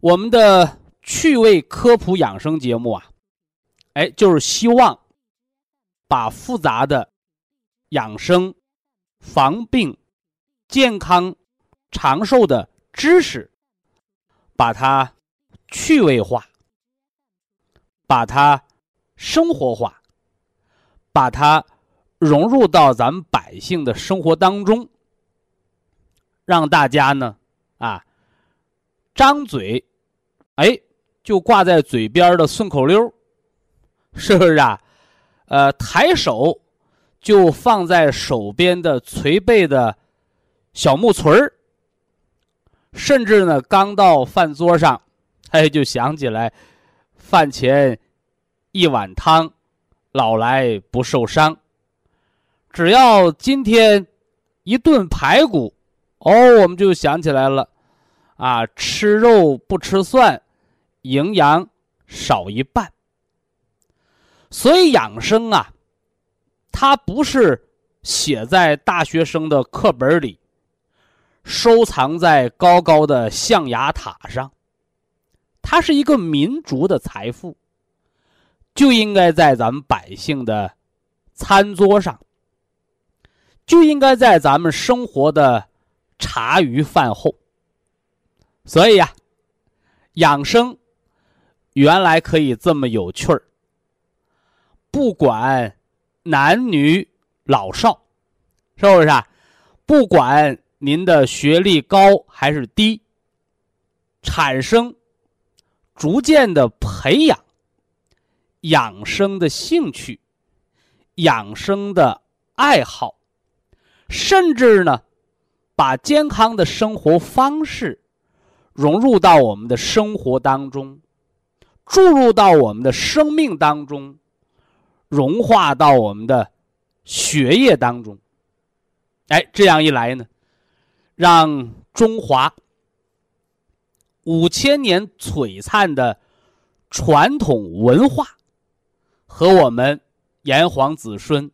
我们的趣味科普养生节目啊，哎，就是希望把复杂的养生、防病、健康。长寿的知识，把它趣味化，把它生活化，把它融入到咱们百姓的生活当中，让大家呢啊张嘴，哎，就挂在嘴边的顺口溜，是不是啊？呃，抬手就放在手边的捶背的小木锤儿。甚至呢，刚到饭桌上，哎，就想起来，饭前一碗汤，老来不受伤。只要今天一顿排骨，哦，我们就想起来了，啊，吃肉不吃蒜，营养少一半。所以养生啊，它不是写在大学生的课本里。收藏在高高的象牙塔上，它是一个民族的财富，就应该在咱们百姓的餐桌上，就应该在咱们生活的茶余饭后。所以呀，养生原来可以这么有趣儿，不管男女老少，是不是啊？不管。您的学历高还是低？产生逐渐的培养养生的兴趣、养生的爱好，甚至呢，把健康的生活方式融入到我们的生活当中，注入到我们的生命当中，融化到我们的血液当中。哎，这样一来呢？让中华五千年璀璨的传统文化和我们炎黄子孙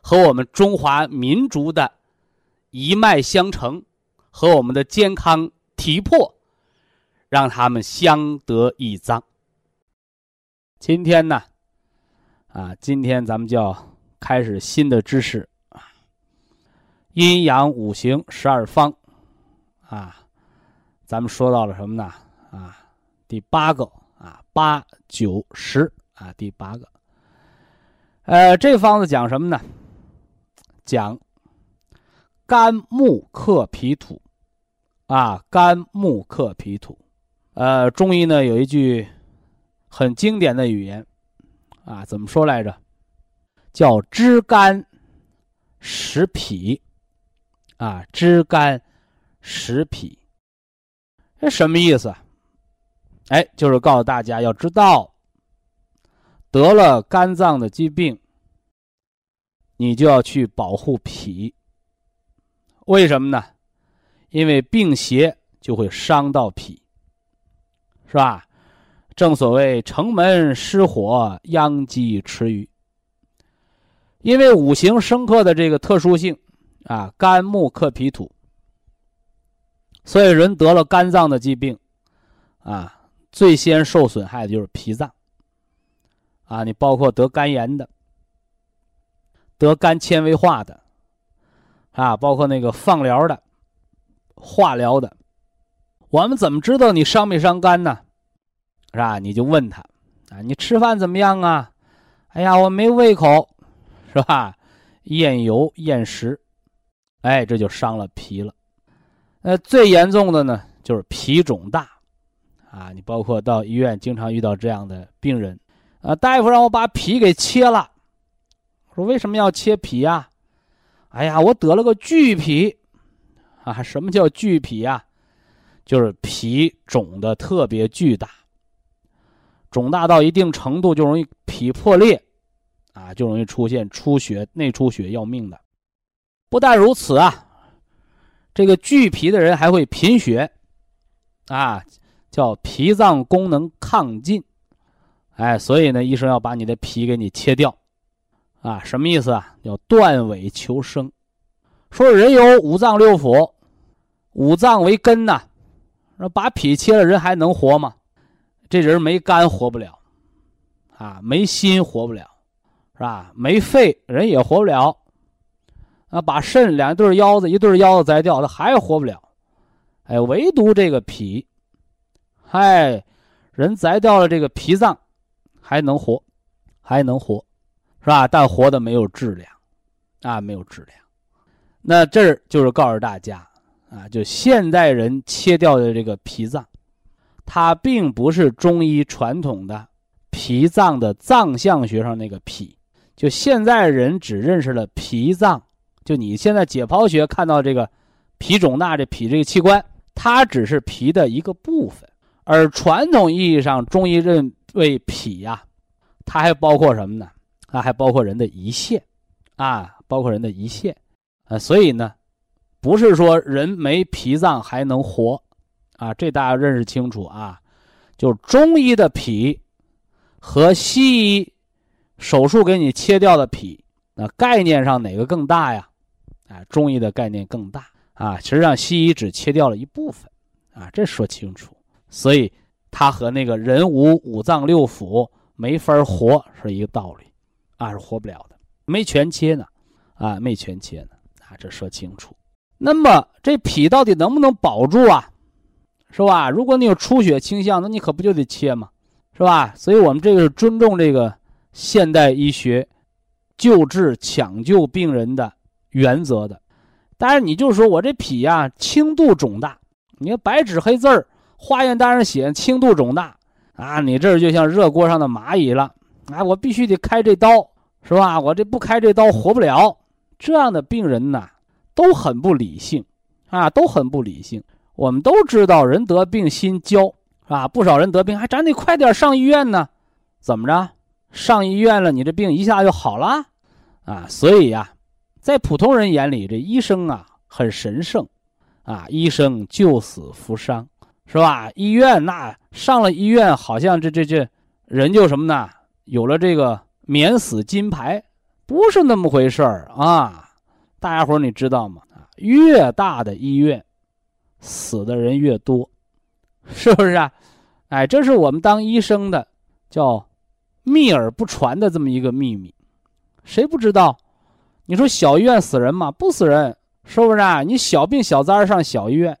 和我们中华民族的一脉相承和我们的健康体魄，让他们相得益彰。今天呢，啊，今天咱们就要开始新的知识啊。阴阳五行十二方，啊，咱们说到了什么呢？啊，第八个啊，八九十啊，第八个。呃，这方子讲什么呢？讲肝木克脾土，啊，肝木克脾土。呃，中医呢有一句很经典的语言，啊，怎么说来着？叫知肝识脾。啊，知肝识脾，这什么意思？哎，就是告诉大家要知道，得了肝脏的疾病，你就要去保护脾。为什么呢？因为病邪就会伤到脾，是吧？正所谓城门失火，殃及池鱼。因为五行生克的这个特殊性。啊，肝木克脾土，所以人得了肝脏的疾病，啊，最先受损害的就是脾脏。啊，你包括得肝炎的，得肝纤维化的，啊，包括那个放疗的、化疗的，我们怎么知道你伤没伤肝呢？是吧？你就问他，啊，你吃饭怎么样啊？哎呀，我没胃口，是吧？厌油厌食，哎，这就伤了脾了。那最严重的呢，就是脾肿大，啊，你包括到医院经常遇到这样的病人，啊，大夫让我把脾给切了，说为什么要切脾呀？哎呀，我得了个巨脾，啊，什么叫巨脾呀？就是脾肿的特别巨大，肿大到一定程度就容易脾破裂，啊，就容易出现出血、内出血要命的。不但如此啊，这个巨脾的人还会贫血，啊，叫脾脏功能亢进，哎，所以呢，医生要把你的脾给你切掉，啊，什么意思啊？叫断尾求生。说人有五脏六腑，五脏为根呐。说把脾切了，人还能活吗？这人没肝活不了，啊，没心活不了，是吧？没肺人也活不了，啊，把肾两对腰子，一对腰子摘掉，他还活不了，哎，唯独这个脾，嗨，人摘掉了这个脾脏，还能活，还能活，是吧？但活的没有质量，啊，没有质量。那这就是告诉大家。啊，就现代人切掉的这个脾脏，它并不是中医传统的脾脏的脏象学上那个脾。就现在人只认识了脾脏，就你现在解剖学看到这个脾肿大这脾这个器官，它只是脾的一个部分。而传统意义上中医认为脾呀，它还包括什么呢？它还包括人的胰腺，啊，包括人的胰腺，啊，所以呢。不是说人没脾脏还能活，啊，这大家认识清楚啊。就中医的脾和西医手术给你切掉的脾，那概念上哪个更大呀？啊，中医的概念更大啊。实际上西医只切掉了一部分，啊，这说清楚。所以它和那个人无五脏六腑没法活是一个道理，啊，是活不了的，没全切呢，啊，没全切呢，啊，这说清楚。那么这脾到底能不能保住啊？是吧？如果你有出血倾向，那你可不就得切吗？是吧？所以我们这个是尊重这个现代医学救治抢救病人的原则的。当然，你就说我这脾呀轻度肿大，你看白纸黑字儿化验单上写轻度肿大啊，你这就像热锅上的蚂蚁了啊！我必须得开这刀，是吧？我这不开这刀活不了。这样的病人呢？都很不理性，啊，都很不理性。我们都知道，人得病心焦，是吧？不少人得病，还咱得快点上医院呢。怎么着？上医院了，你这病一下就好了，啊？所以呀，在普通人眼里，这医生啊很神圣，啊，医生救死扶伤，是吧？医院那上了医院，好像这这这人就什么呢？有了这个免死金牌，不是那么回事儿啊。大家伙你知道吗？越大的医院，死的人越多，是不是啊？哎，这是我们当医生的叫秘而不传的这么一个秘密，谁不知道？你说小医院死人吗？不死人，是不是啊？你小病小灾上小医院，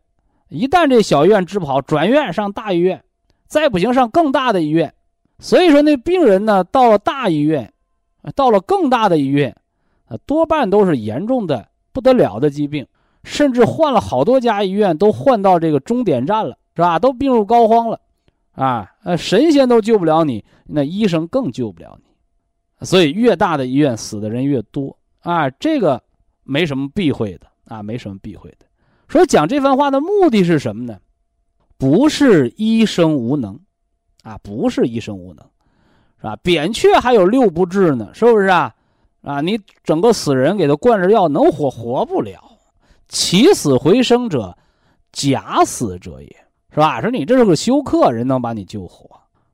一旦这小医院治不好，转院上大医院，再不行上更大的医院。所以说，那病人呢，到了大医院，到了更大的医院。啊，多半都是严重的不得了的疾病，甚至换了好多家医院，都换到这个终点站了，是吧？都病入膏肓了，啊，呃，神仙都救不了你，那医生更救不了你。所以，越大的医院死的人越多啊，这个没什么避讳的啊，没什么避讳的。说讲这番话的目的是什么呢？不是医生无能，啊，不是医生无能，是吧？扁鹊还有六不治呢，是不是啊？啊，你整个死人给他灌着药能活？活不了。起死回生者，假死者也是吧？说你这是个休克，人能把你救活，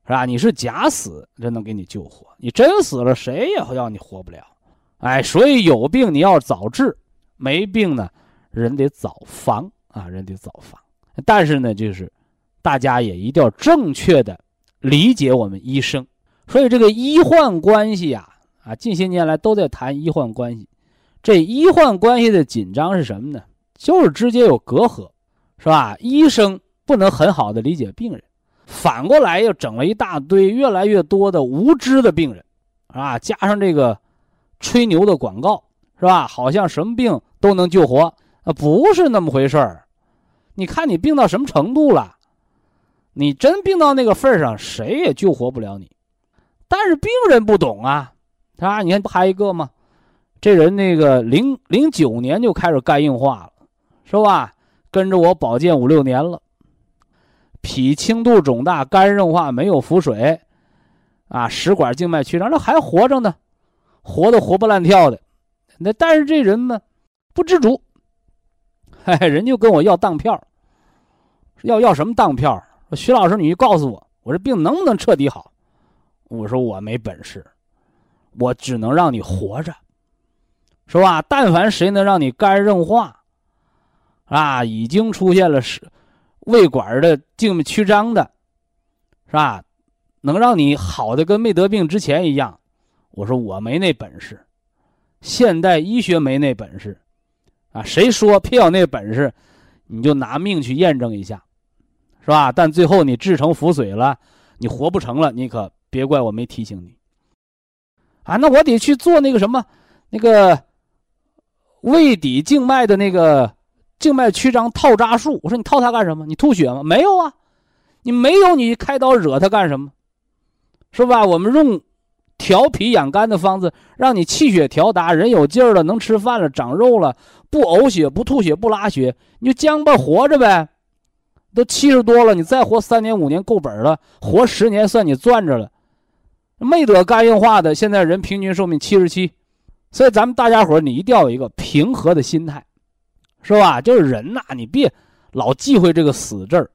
是吧？你是假死，人能给你救活。你真死了，谁也要你活不了。哎，所以有病你要早治，没病呢，人得早防啊，人得早防。但是呢，就是大家也一定要正确的理解我们医生。所以这个医患关系呀。啊，近些年来都在谈医患关系，这医患关系的紧张是什么呢？就是直接有隔阂，是吧？医生不能很好的理解病人，反过来又整了一大堆越来越多的无知的病人，啊，加上这个吹牛的广告，是吧？好像什么病都能救活，啊，不是那么回事儿。你看你病到什么程度了？你真病到那个份儿上，谁也救活不了你。但是病人不懂啊，啊，你看不还一个吗？这人那个零零九年就开始肝硬化了，是吧？跟着我保健五六年了，脾轻度肿大，肝硬化，没有腹水，啊，食管静脉曲张，那还活着呢，活的活蹦乱跳的。那但是这人呢，不知足，嘿，人就跟我要当票，要要什么当票？徐老师，你告诉我，我这病能不能彻底好？我说我没本事，我只能让你活着。是吧？但凡谁能让你肝硬化，啊，已经出现了是胃管的静脉曲张的，是吧？能让你好的跟没得病之前一样，我说我没那本事，现代医学没那本事，啊，谁说偏有那本事，你就拿命去验证一下，是吧？但最后你治成腹水了，你活不成了，你可别怪我没提醒你，啊，那我得去做那个什么，那个。胃底静脉的那个静脉曲张套扎术，我说你套它干什么？你吐血吗？没有啊，你没有，你开刀惹它干什么？是吧？我们用调脾养肝的方子，让你气血调达，人有劲儿了，能吃饭了，长肉了，不呕血，不吐血，不拉血，你就将吧活着呗。都七十多了，你再活三年五年够本了，活十年算你赚着了。没得肝硬化的，现在人平均寿命七十七。所以咱们大家伙你一定要有一个平和的心态，是吧？就是人呐，你别老忌讳这个死字儿，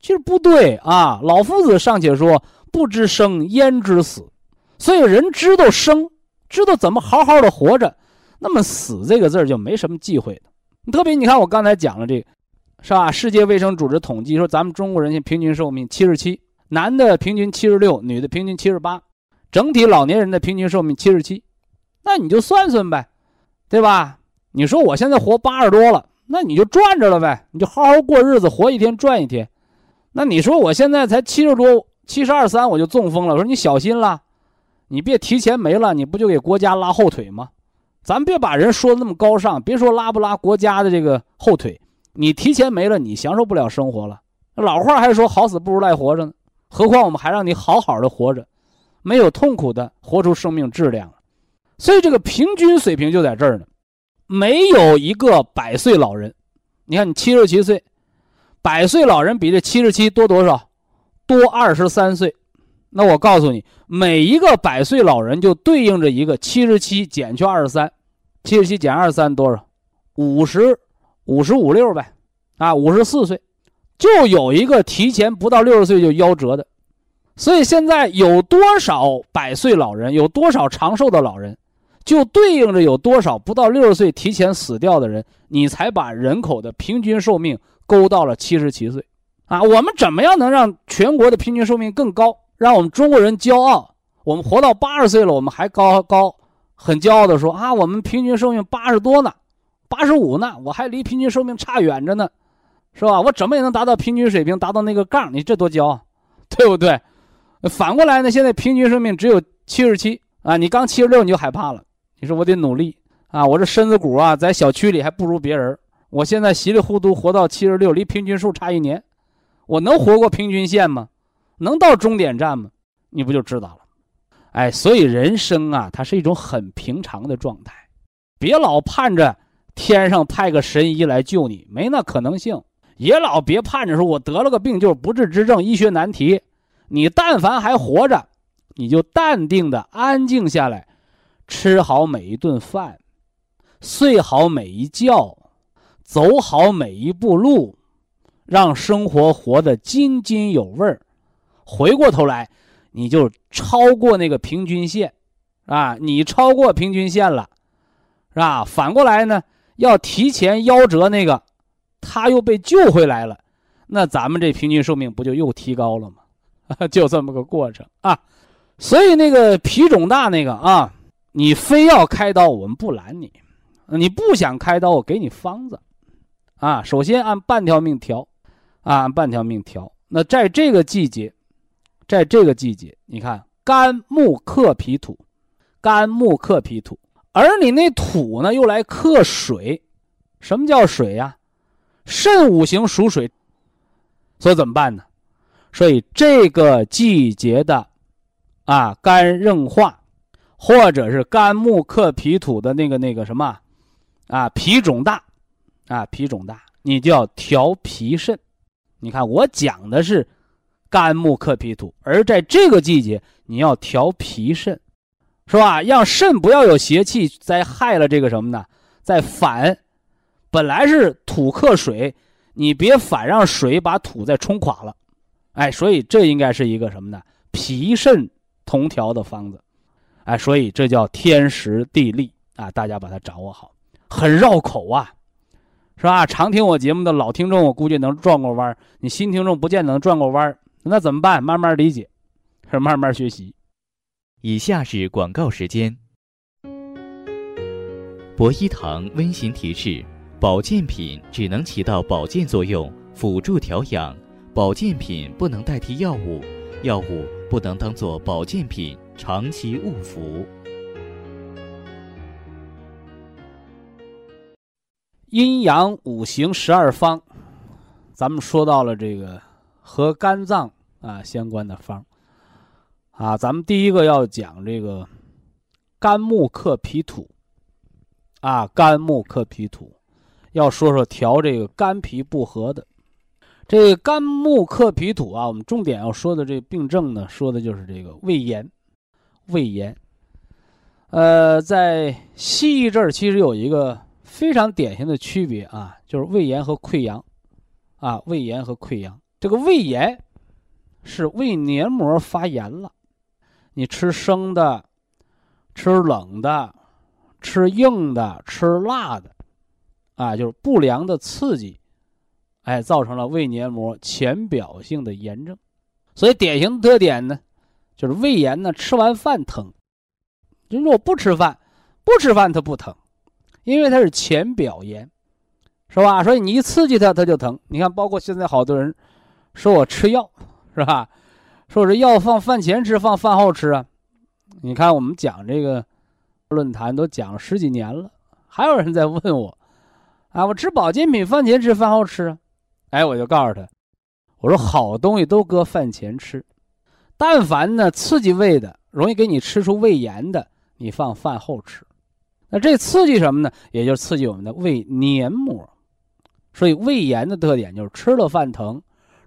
其实不对啊。老夫子尚且说“不知生，焉知死”，所以人知道生，知道怎么好好的活着，那么死这个字儿就没什么忌讳的。特别你看，我刚才讲了这个，是吧？世界卫生组织统计说，咱们中国人现平均寿命七十七，男的平均七十六，女的平均七十八，整体老年人的平均寿命七十七。那你就算算呗，对吧？你说我现在活八十多了，那你就赚着了呗，你就好好过日子，活一天赚一天。那你说我现在才七十多，七十二三我就中风了，我说你小心了，你别提前没了，你不就给国家拉后腿吗？咱别把人说的那么高尚，别说拉不拉国家的这个后腿，你提前没了，你享受不了生活了。老话还说好死不如赖活着呢，何况我们还让你好好的活着，没有痛苦的活出生命质量。所以这个平均水平就在这儿呢，没有一个百岁老人。你看，你七十七岁，百岁老人比这七十七多多少？多二十三岁。那我告诉你，每一个百岁老人就对应着一个七十七减去二十三，七十七减二十三多少？五十五十五六呗，啊，五十四岁，就有一个提前不到六十岁就夭折的。所以现在有多少百岁老人，有多少长寿的老人？就对应着有多少不到六十岁提前死掉的人，你才把人口的平均寿命勾到了七十七岁，啊，我们怎么样能让全国的平均寿命更高，让我们中国人骄傲？我们活到八十岁了，我们还高高，很骄傲的说啊，我们平均寿命八十多呢，八十五呢，我还离平均寿命差远着呢，是吧？我怎么也能达到平均水平，达到那个杠，你这多骄傲，对不对？反过来呢，现在平均寿命只有七十七啊，你刚七十六你就害怕了。你说我得努力啊！我这身子骨啊，在小区里还不如别人。我现在稀里糊涂活到七十六，离平均数差一年，我能活过平均线吗？能到终点站吗？你不就知道了？哎，所以人生啊，它是一种很平常的状态，别老盼着天上派个神医来救你，没那可能性。也老别盼着说我得了个病就是不治之症，医学难题。你但凡还活着，你就淡定的安静下来。吃好每一顿饭，睡好每一觉，走好每一步路，让生活活得津津有味儿。回过头来，你就超过那个平均线，啊，你超过平均线了，是吧？反过来呢，要提前夭折那个，他又被救回来了，那咱们这平均寿命不就又提高了吗？就这么个过程啊。所以那个脾肿大那个啊。你非要开刀，我们不拦你；你不想开刀，我给你方子，啊，首先按半条命调，啊，按半条命调，那在这个季节，在这个季节，你看肝木克脾土，肝木克脾土，而你那土呢又来克水，什么叫水呀？肾五行属水，所以怎么办呢？所以这个季节的啊肝硬化，或者是肝木克脾土的那个那个什么啊脾肿大啊脾肿大，你就要调脾肾。你看我讲的是肝木克脾土，而在这个季节你要调脾肾，是吧？让肾不要有邪气再害了这个什么呢？再反。本来是土克水，你别反让水把土再冲垮了，哎，所以这应该是一个什么呢？脾肾同调的方子，哎，所以这叫天时地利啊，大家把它掌握好，很绕口啊，是吧？常听我节目的老听众，我估计能转过弯儿你新听众不见得能转过弯儿那怎么办？慢慢理解，是慢慢学习。以下是广告时间。博一堂温馨提示。保健品只能起到保健作用，辅助调养。保健品不能代替药物，药物不能当做保健品长期误服。阴阳五行十二方，咱们说到了这个和肝脏啊相关的方啊，咱们第一个要讲这个肝木克脾土啊，肝木克脾土。要说说调这个肝脾不和的，这个肝木克脾土啊，我们重点要说的这个病症呢，说的就是这个胃炎。胃炎，呃，在西医这儿其实有一个非常典型的区别啊，就是胃炎和溃疡，啊，胃炎和溃疡。这个胃炎是胃黏膜发炎了，你吃生的、吃冷的、吃硬的、吃辣的。啊，就是不良的刺激，哎，造成了胃黏膜浅表性的炎症，所以典型特点呢，就是胃炎呢，吃完饭疼，就是我不吃饭，不吃饭它不疼，因为它是浅表炎，是吧？所以你一刺激它，它就疼。你看，包括现在好多人说我吃药，是吧？说我这药放饭前吃，放饭后吃啊？你看我们讲这个论坛都讲了十几年了，还有人在问我。啊，我吃保健品，饭前吃，饭后吃啊！哎，我就告诉他，我说好东西都搁饭前吃，但凡呢刺激胃的，容易给你吃出胃炎的，你放饭后吃。那这刺激什么呢？也就是刺激我们的胃黏膜。所以胃炎的特点就是吃了饭疼，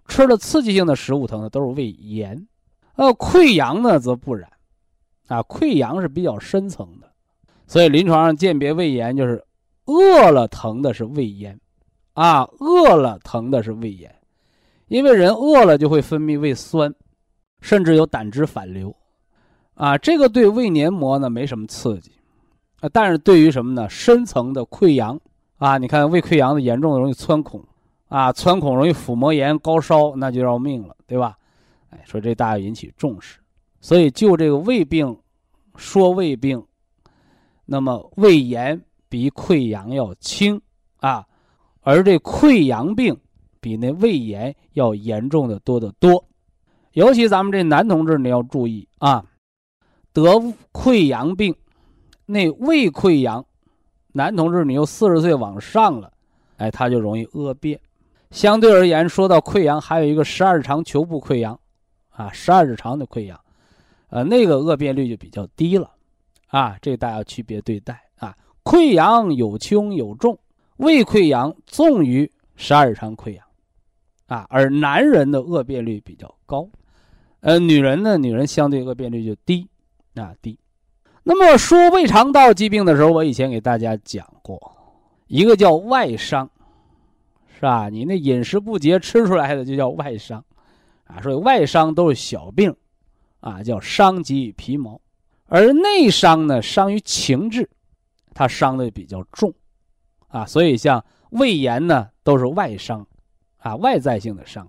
吃了刺激性的食物疼的都是胃炎。呃，溃疡呢则不然，啊，溃疡是比较深层的，所以临床上鉴别胃炎就是。饿了疼的是胃炎，啊，饿了疼的是胃炎，因为人饿了就会分泌胃酸，甚至有胆汁反流，啊，这个对胃黏膜呢没什么刺激，啊，但是对于什么呢？深层的溃疡，啊，你看胃溃疡的严重的容易穿孔，啊，穿孔容易腹膜炎、高烧，那就要命了，对吧？哎，说这大家引起重视，所以就这个胃病，说胃病，那么胃炎。比溃疡要轻啊，而这溃疡病比那胃炎要严重的多得多。尤其咱们这男同志，你要注意啊，得溃疡病，那胃溃疡，男同志你又四十岁往上了，哎，他就容易恶变。相对而言，说到溃疡，还有一个十二指肠球部溃疡，啊，十二指肠的溃疡，呃，那个恶变率就比较低了，啊，这大家区别对待啊。溃疡有轻有重，胃溃疡重于十二指肠溃疡，啊，而男人的恶变率比较高，呃，女人呢，女人相对恶变率就低，啊低。那么说胃肠道疾病的时候，我以前给大家讲过，一个叫外伤，是吧？你那饮食不节吃出来的就叫外伤，啊，所以外伤都是小病，啊，叫伤及皮毛，而内伤呢，伤于情志。它伤的比较重，啊，所以像胃炎呢都是外伤，啊，外在性的伤，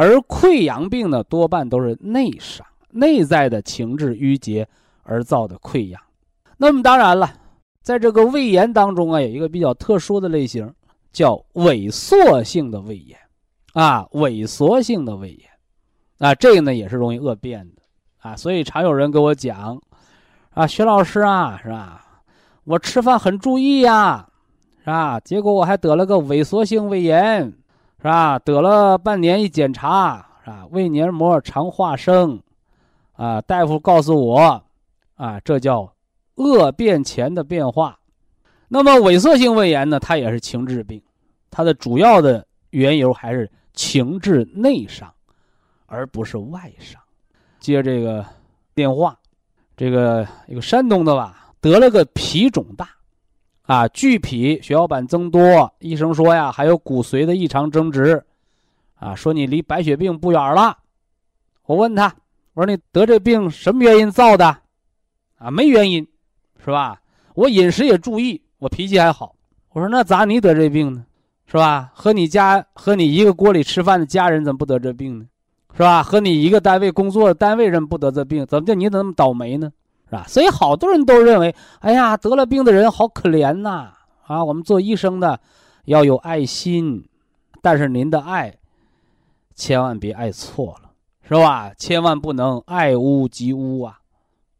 而溃疡病呢多半都是内伤，内在的情志郁结而造的溃疡。那么当然了，在这个胃炎当中啊，有一个比较特殊的类型，叫萎缩性的胃炎，啊，萎缩性的胃炎。啊，这个呢也是容易恶变的啊，所以常有人跟我讲，啊，徐老师啊，是吧？我吃饭很注意呀，是吧？结果我还得了个萎缩性胃炎，是吧？得了半年一检查，是吧？胃黏膜常化生，啊，大夫告诉我，啊，这叫恶变前的变化。那么萎缩性胃炎呢，它也是情志病，它的主要的缘由还是情志内伤，而不是外伤。接这个电话，这个一个山东的吧。得了个脾肿大，啊，巨脾血小板增多，医生说呀，还有骨髓的异常增殖，啊，说你离白血病不远了。我问他，我说你得这病什么原因造的？啊，没原因，是吧？我饮食也注意，我脾气还好。我说那咋你得这病呢？是吧？和你家和你一个锅里吃饭的家人怎么不得这病呢？是吧？和你一个单位工作的单位人不得这病，怎么就你怎么那么倒霉呢？是吧？所以好多人都认为，哎呀，得了病的人好可怜呐！啊，我们做医生的要有爱心，但是您的爱千万别爱错了，是吧？千万不能爱屋及乌啊！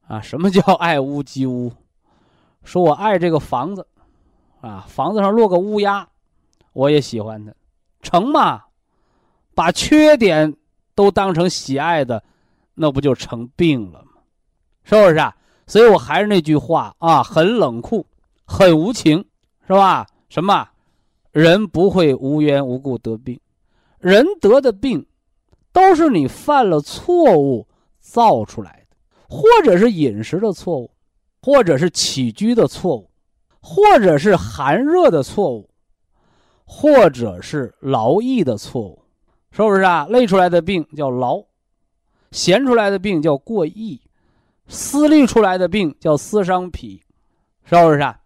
啊，什么叫爱屋及乌？说我爱这个房子，啊，房子上落个乌鸦，我也喜欢它，成吗？把缺点都当成喜爱的，那不就成病了吗？是不是啊？所以我还是那句话啊，很冷酷，很无情，是吧？什么？人不会无缘无故得病，人得的病，都是你犯了错误造出来的，或者是饮食的错误，或者是起居的错误，或者是寒热的错误，或者是劳逸的错误，是不是啊？累出来的病叫劳，闲出来的病叫过逸。思虑出来的病叫思伤脾，是不是啊？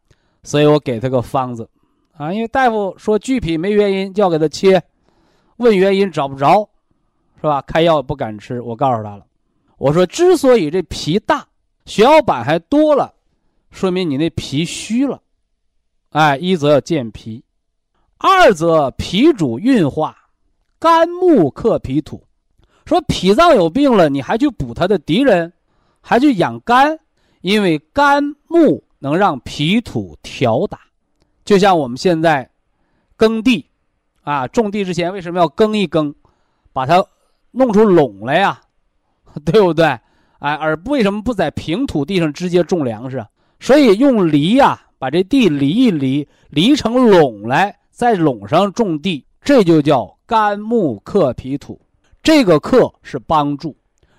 所以我给他个方子，啊，因为大夫说巨脾没原因，就要给他切，问原因找不着，是吧？开药不敢吃。我告诉他了，我说之所以这脾大，血小板还多了，说明你那脾虚了，哎，一则要健脾，二则脾主运化，肝木克脾土，说脾脏有病了，你还去补他的敌人。还去养肝，因为肝木能让脾土调达，就像我们现在耕地，啊，种地之前为什么要耕一耕，把它弄出垄来呀，对不对？哎，而为什么不在平土地上直接种粮食？所以用犁呀，把这地犁一犁，犁成垄来，在垄上种地，这就叫肝木克脾土，这个克是帮助。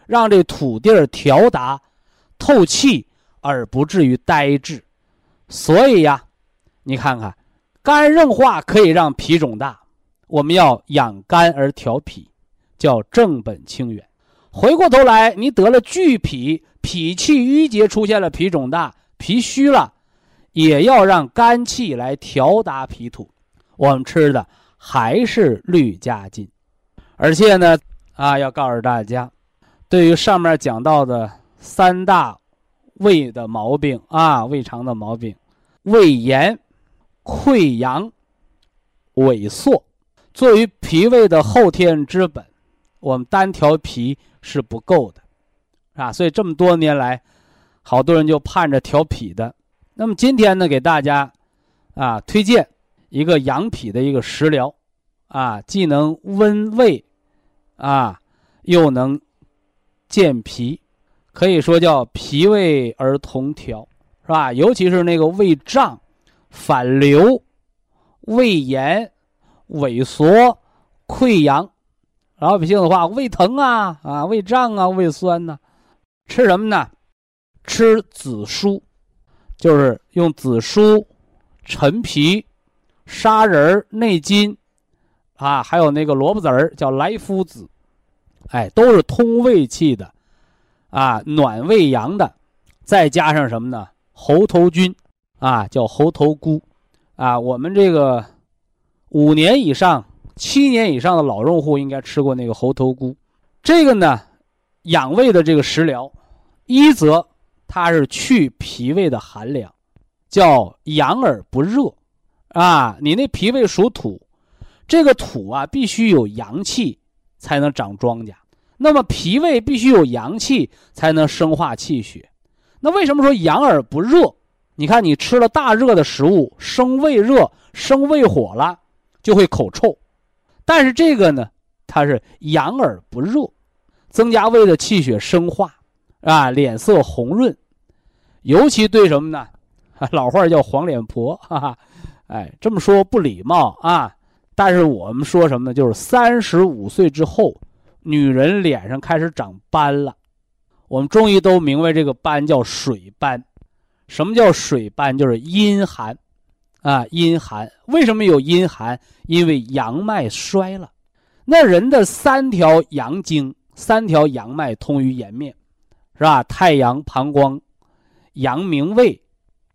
让这土地儿调达、透气，而不至于呆滞。所以呀，你看看，肝硬化可以让脾肿大。我们要养肝而调脾，叫正本清源。回过头来，你得了巨脾，脾气郁结，出现了脾肿大、脾虚了，也要让肝气来调达脾土。我们吃的还是氯加劲，而且呢，啊，要告诉大家。对于上面讲到的三大胃的毛病啊，胃肠的毛病，胃炎、溃疡、萎缩，作为脾胃的后天之本，我们单调脾是不够的，啊，所以这么多年来，好多人就盼着调脾的。那么今天呢，给大家啊推荐一个养脾的一个食疗，啊，既能温胃，啊，又能。健脾，可以说叫脾胃而同调，是吧？尤其是那个胃胀、反流、胃炎、萎缩、溃疡，老百姓的话，胃疼啊啊，胃胀啊，胃酸呐，吃什么呢？吃紫苏，就是用紫苏、陈皮、砂仁、内金，啊，还有那个萝卜籽儿，叫莱菔子。哎，都是通胃气的，啊，暖胃阳的，再加上什么呢？猴头菌，啊，叫猴头菇，啊，我们这个五年以上、七年以上的老用户应该吃过那个猴头菇。这个呢，养胃的这个食疗，一则它是去脾胃的寒凉，叫养而不热，啊，你那脾胃属土，这个土啊必须有阳气。才能长庄稼，那么脾胃必须有阳气才能生化气血。那为什么说阳而不热？你看你吃了大热的食物，生胃热、生胃火了，就会口臭。但是这个呢，它是阳而不热，增加胃的气血生化，啊，脸色红润，尤其对什么呢？老话叫黄脸婆，哈哈，哎，这么说不礼貌啊。但是我们说什么呢？就是三十五岁之后，女人脸上开始长斑了。我们中医都明白，这个斑叫水斑。什么叫水斑？就是阴寒，啊，阴寒。为什么有阴寒？因为阳脉衰了。那人的三条阳经，三条阳脉通于颜面，是吧？太阳膀胱，阳明胃，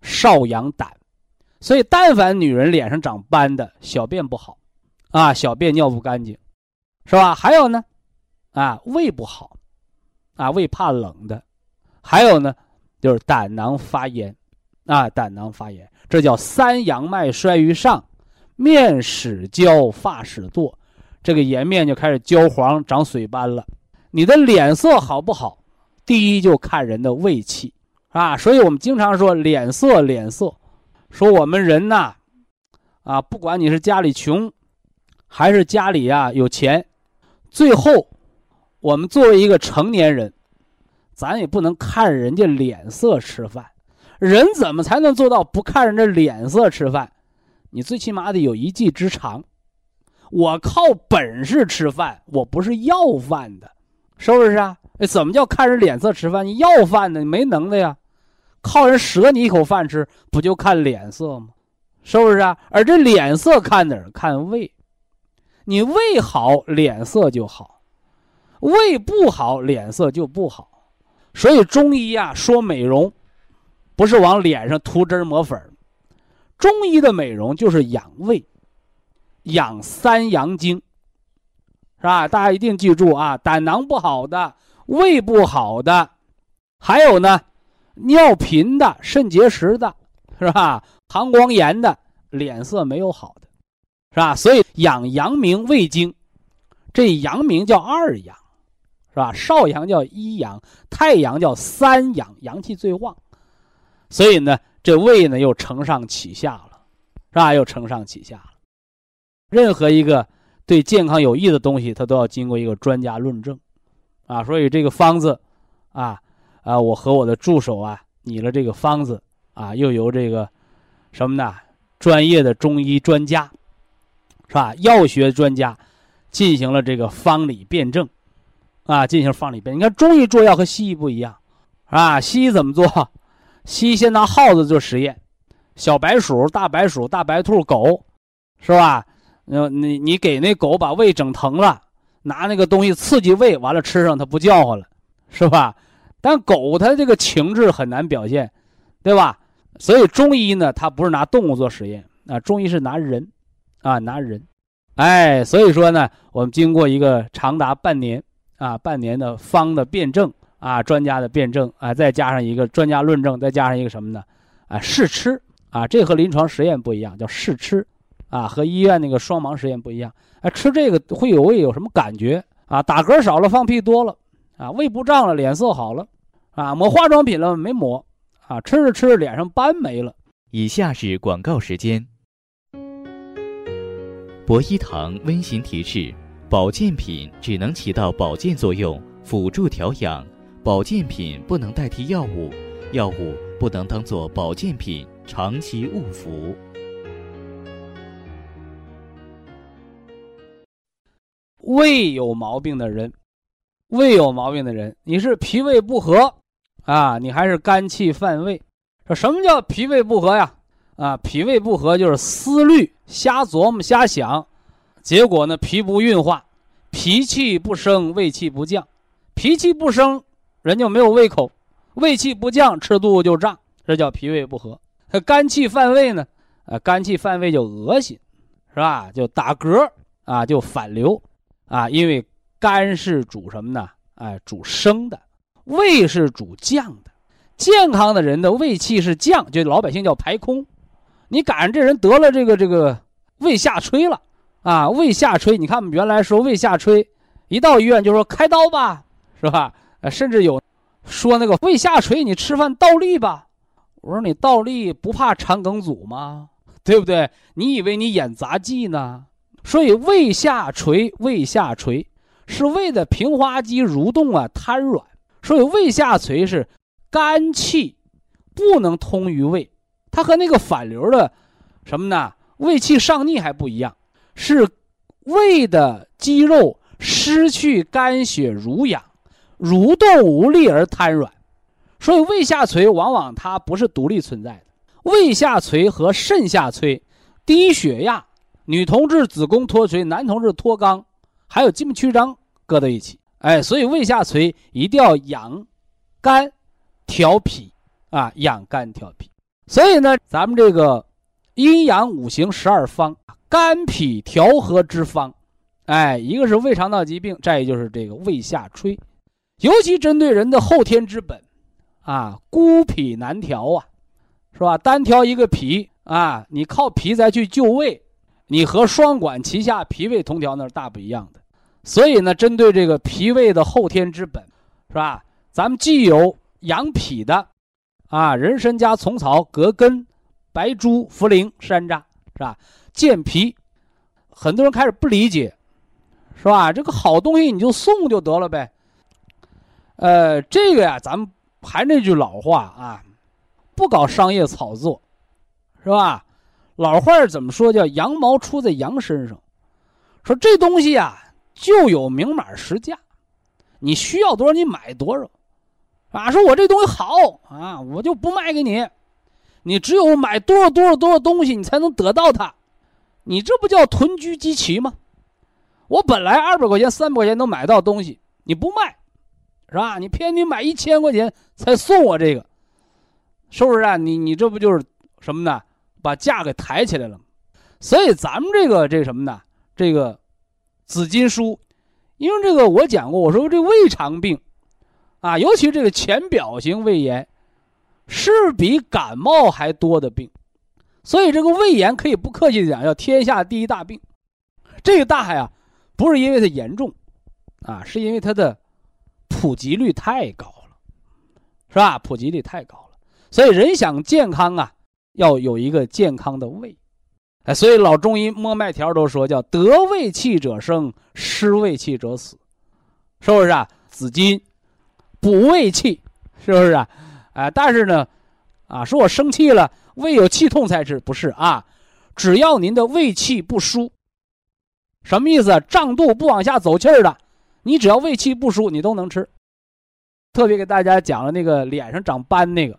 少阳胆。所以，但凡女人脸上长斑的，小便不好。啊，小便尿不干净，是吧？还有呢，啊，胃不好，啊，胃怕冷的，还有呢，就是胆囊发炎，啊，胆囊发炎，这叫三阳脉衰于上，面始焦，发始堕，这个颜面就开始焦黄，长水斑了。你的脸色好不好？第一就看人的胃气，啊，所以我们经常说脸色，脸色，说我们人呐，啊，不管你是家里穷。还是家里呀有钱，最后，我们作为一个成年人，咱也不能看人家脸色吃饭。人怎么才能做到不看人家脸色吃饭？你最起码得有一技之长。我靠本事吃饭，我不是要饭的，是不是啊？怎么叫看人脸色吃饭？你要饭的，你没能耐呀。靠人舍你一口饭吃，不就看脸色吗？是不是啊？而这脸色看哪儿？看胃。你胃好，脸色就好；胃不好，脸色就不好。所以中医呀说美容，不是往脸上涂汁抹粉儿中医的美容就是养胃，养三阳经，是吧？大家一定记住啊！胆囊不好的、胃不好的，还有呢，尿频的、肾结石的，是吧？膀胱炎的，脸色没有好的。是吧？所以养阳明胃经，这阳明叫二阳，是吧？少阳叫一阳，太阳叫三阳，阳气最旺。所以呢，这胃呢又承上启下了，是吧？又承上启下了。任何一个对健康有益的东西，它都要经过一个专家论证，啊，所以这个方子，啊啊，我和我的助手啊拟了这个方子，啊，又由这个什么呢？专业的中医专家。是吧？药学专家进行了这个方理辩证，啊，进行方理辩。你看中医做药和西医不一样，啊，西医怎么做？西医先拿耗子做实验，小白鼠、大白鼠、大白兔、狗，是吧？呃，你你给那狗把胃整疼了，拿那个东西刺激胃，完了吃上它不叫唤了，是吧？但狗它这个情志很难表现，对吧？所以中医呢，它不是拿动物做实验啊，中医是拿人。啊，拿人，哎，所以说呢，我们经过一个长达半年啊，半年的方的辩证啊，专家的辩证啊，再加上一个专家论证，再加上一个什么呢？啊，试吃啊，这和临床实验不一样，叫试吃啊，和医院那个双盲实验不一样。哎，吃这个会有胃有什么感觉啊？打嗝少了，放屁多了啊，胃不胀了，脸色好了啊，抹化妆品了没抹啊？吃着吃着脸上斑没了。以下是广告时间。博一堂温馨提示：保健品只能起到保健作用，辅助调养；保健品不能代替药物，药物不能当做保健品长期误服。胃有毛病的人，胃有毛病的人，你是脾胃不和啊，你还是肝气犯胃？说什么叫脾胃不和呀？啊，脾胃不和就是思虑、瞎琢磨、瞎想，结果呢，脾不运化，脾气不升，胃气不降，脾气不升，人就没有胃口，胃气不降，吃肚子就胀，这叫脾胃不和。肝气犯胃呢，啊，肝气犯胃就恶心，是吧？就打嗝啊，就反流啊，因为肝是主什么呢？哎，主升的，胃是主降的。健康的人的胃气是降，就老百姓叫排空。你赶上这人得了这个这个胃下垂了，啊，胃下垂。你看我们原来说胃下垂，一到医院就说开刀吧，是吧？呃，甚至有说那个胃下垂，你吃饭倒立吧。我说你倒立不怕肠梗阻吗？对不对？你以为你演杂技呢？所以胃下垂，胃下垂是胃的平滑肌蠕动啊瘫软，所以胃下垂是肝气不能通于胃，它和那个反流的什么呢？胃气上逆还不一样，是胃的肌肉失去肝血濡养，蠕动无力而瘫软。所以胃下垂往往它不是独立存在的，胃下垂和肾下垂、低血压、女同志子宫脱垂、男同志脱肛，还有静脉曲张搁在一起。哎，所以胃下垂一定要养肝、调脾啊，养肝调脾。所以呢，咱们这个阴阳五行十二方，肝脾调和之方，哎，一个是胃肠道疾病，再一就是这个胃下垂，尤其针对人的后天之本。啊，孤脾难调啊，是吧？单调一个脾啊，你靠脾再去救胃，你和双管齐下、脾胃同调那是大不一样的。所以呢，针对这个脾胃的后天之本，是吧？咱们既有养脾的，啊，人参加虫草、葛根、白术、茯苓、山楂，是吧？健脾，很多人开始不理解，是吧？这个好东西你就送就得了呗。呃，这个呀，咱们。还那句老话啊，不搞商业炒作，是吧？老话怎么说？叫羊毛出在羊身上。说这东西啊，就有明码实价，你需要多少你买多少，啊？说我这东西好啊，我就不卖给你，你只有买多少多少多少东西，你才能得到它。你这不叫囤居积奇吗？我本来二百块钱、三百块钱能买到东西，你不卖。是吧？你偏你买一千块钱才送我这个，是不是啊？你你这不就是什么呢？把价给抬起来了所以咱们这个这什么呢？这个紫金书，因为这个我讲过，我说这胃肠病啊，尤其这个浅表型胃炎，是比感冒还多的病。所以这个胃炎可以不客气的讲，叫天下第一大病。这个大呀，不是因为它严重啊，是因为它的。普及率太高了，是吧？普及率太高了，所以人想健康啊，要有一个健康的胃，哎，所以老中医摸脉条都说叫得胃气者生，失胃气者死，是不是啊？紫金补胃气，是不是啊？哎，但是呢，啊，说我生气了，胃有气痛才吃，不是啊？只要您的胃气不舒，什么意思？胀肚不往下走气儿的。你只要胃气不舒，你都能吃。特别给大家讲了那个脸上长斑那个，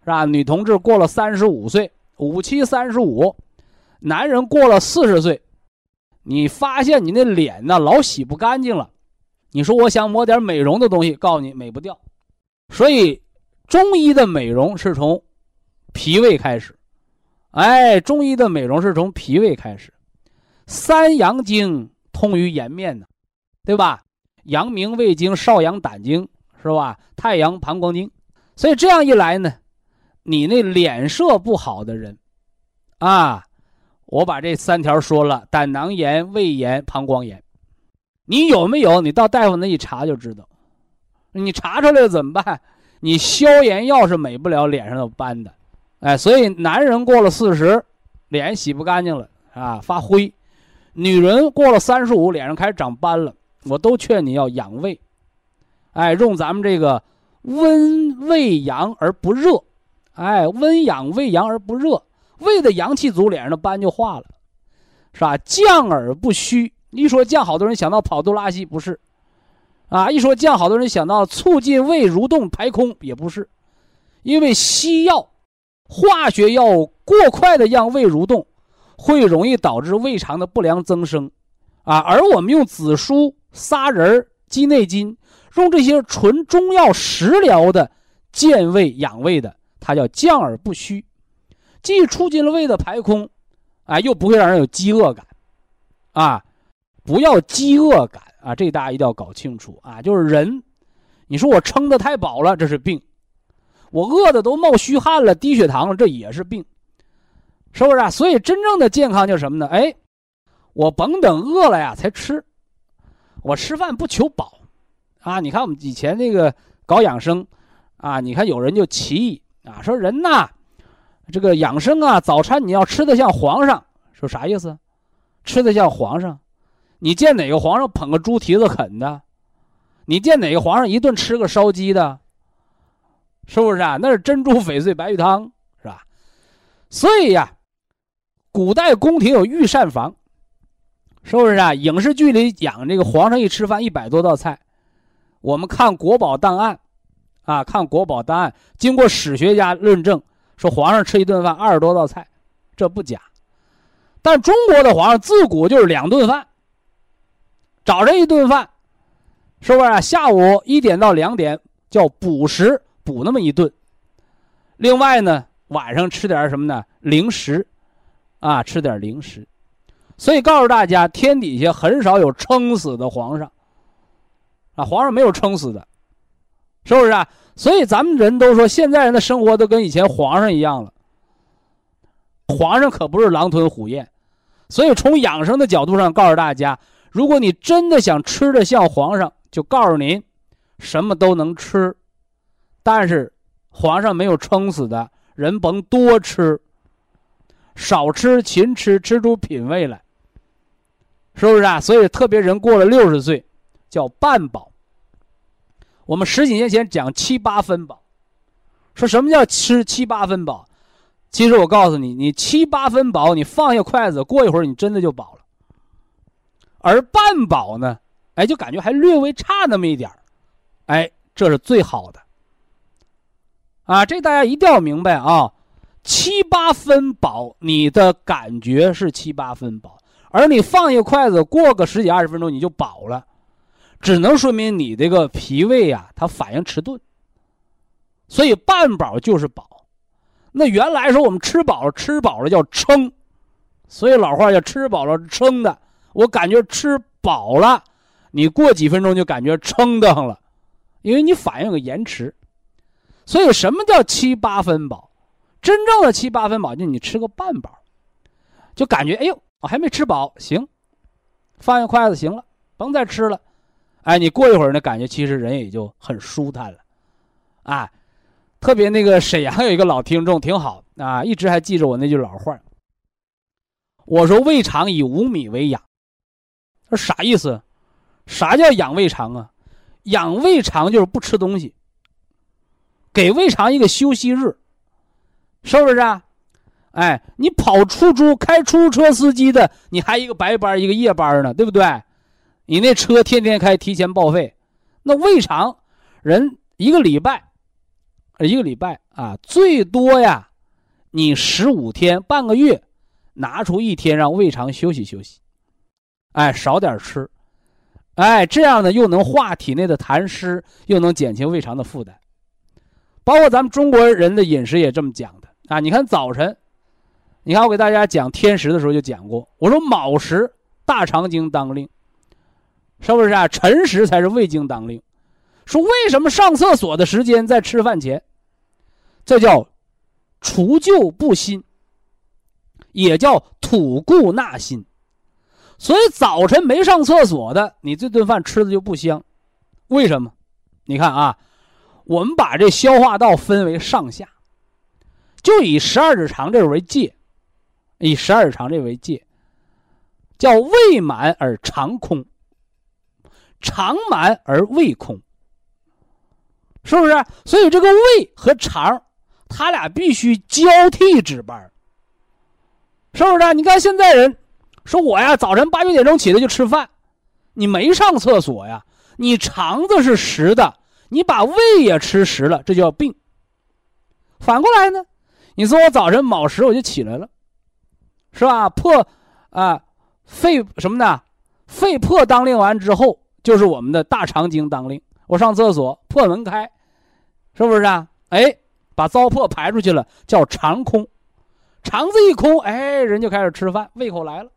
是吧？女同志过了三十五岁，五七三十五，男人过了四十岁，你发现你那脸呢老洗不干净了，你说我想抹点美容的东西，告诉你美不掉。所以中医的美容是从脾胃开始，哎，中医的美容是从脾胃开始，三阳经通于颜面呢。对吧？阳明胃经、少阳胆经是吧？太阳膀胱经，所以这样一来呢，你那脸色不好的人，啊，我把这三条说了：胆囊炎、胃炎、膀胱炎，你有没有？你到大夫那一查就知道。你查出来了怎么办？你消炎药是美不了脸上的斑的，哎，所以男人过了四十，脸洗不干净了啊，发灰；女人过了三十五，脸上开始长斑了。我都劝你要养胃，哎，用咱们这个温胃阳而不热，哎，温养胃阳而不热，胃的阳气足，脸上的斑就化了，是吧？降而不虚，一说降，好多人想到跑肚拉稀，不是，啊，一说降，好多人想到促进胃蠕动排空，也不是，因为西药、化学药物过快的让胃蠕动，会容易导致胃肠的不良增生，啊，而我们用紫苏。砂仁、鸡内金，用这些纯中药食疗的健胃养胃的，它叫降而不虚，既促进了胃的排空，啊，又不会让人有饥饿感，啊，不要饥饿感啊，这大家一定要搞清楚啊，就是人，你说我撑的太饱了，这是病；我饿的都冒虚汗了、低血糖了，这也是病，是不是啊？所以真正的健康就是什么呢？哎，我甭等饿了呀才吃。我吃饭不求饱，啊，你看我们以前那个搞养生，啊，你看有人就提议啊，说人呐，这个养生啊，早餐你要吃的像皇上，说啥意思？吃的像皇上？你见哪个皇上捧个猪蹄子啃的？你见哪个皇上一顿吃个烧鸡的？是不是啊？那是珍珠翡翠白玉汤，是吧？所以呀，古代宫廷有御膳房，是不是啊？影视剧里讲这个皇上一吃饭一百多道菜，我们看国宝档案，啊，看国宝档案，经过史学家论证，说皇上吃一顿饭二十多道菜，这不假。但中国的皇上自古就是两顿饭，早晨一顿饭，是不是啊？下午一点到两点叫补食。补那么一顿，另外呢，晚上吃点什么呢？零食，啊，吃点零食。所以告诉大家，天底下很少有撑死的皇上，啊，皇上没有撑死的，是不是啊？所以咱们人都说，现在人的生活都跟以前皇上一样了。皇上可不是狼吞虎咽，所以从养生的角度上告诉大家，如果你真的想吃的像皇上，就告诉您，什么都能吃。但是，皇上没有撑死的人，甭多吃，少吃勤吃，吃出品位来，是不是啊？所以，特别人过了六十岁，叫半饱。我们十几年前讲七八分饱，说什么叫吃七八分饱？其实我告诉你，你七八分饱，你放下筷子，过一会儿你真的就饱了。而半饱呢，哎，就感觉还略微差那么一点哎，这是最好的。啊，这大家一定要明白啊！七八分饱，你的感觉是七八分饱，而你放一筷子，过个十几二十分钟你就饱了，只能说明你这个脾胃呀，它反应迟钝。所以半饱就是饱。那原来说我们吃饱了，吃饱了叫撑，所以老话叫吃饱了撑的。我感觉吃饱了，你过几分钟就感觉撑的了，因为你反应有个延迟。所以，什么叫七八分饱？真正的七八分饱，就你吃个半饱，就感觉哎呦，我还没吃饱，行，放下筷子行了，甭再吃了。哎，你过一会儿那，感觉其实人也就很舒坦了，啊，特别那个沈阳有一个老听众挺好啊，一直还记着我那句老话。我说胃肠以五米为养，说啥意思？啥叫养胃肠啊？养胃肠就是不吃东西。给胃肠一个休息日，是不是啊？哎，你跑出租、开出租车司机的，你还一个白班一个夜班呢，对不对？你那车天天开，提前报废。那胃肠，人一个礼拜，一个礼拜啊，最多呀，你十五天、半个月，拿出一天让胃肠休息休息，哎，少点吃，哎，这样呢又能化体内的痰湿，又能减轻胃肠的负担。包括咱们中国人的饮食也这么讲的啊！你看早晨，你看我给大家讲天时的时候就讲过，我说卯时大肠经当令，是不是啊？辰时才是胃经当令。说为什么上厕所的时间在吃饭前？这叫除旧布新，也叫吐故纳新。所以早晨没上厕所的，你这顿饭吃的就不香。为什么？你看啊。我们把这消化道分为上下，就以十二指肠这为界，以十二指肠这为界，叫胃满而肠空，肠满而胃空，是不是？所以这个胃和肠，他俩必须交替值班，是不是？你看现在人说我呀，早晨八九点钟起来就吃饭，你没上厕所呀，你肠子是实的。你把胃也吃实了，这叫病。反过来呢，你说我早晨卯时我就起来了，是吧？破啊，肺什么呢？肺破当令完之后，就是我们的大肠经当令。我上厕所，破门开，是不是啊？哎，把糟粕排出去了，叫肠空。肠子一空，哎，人就开始吃饭，胃口来了，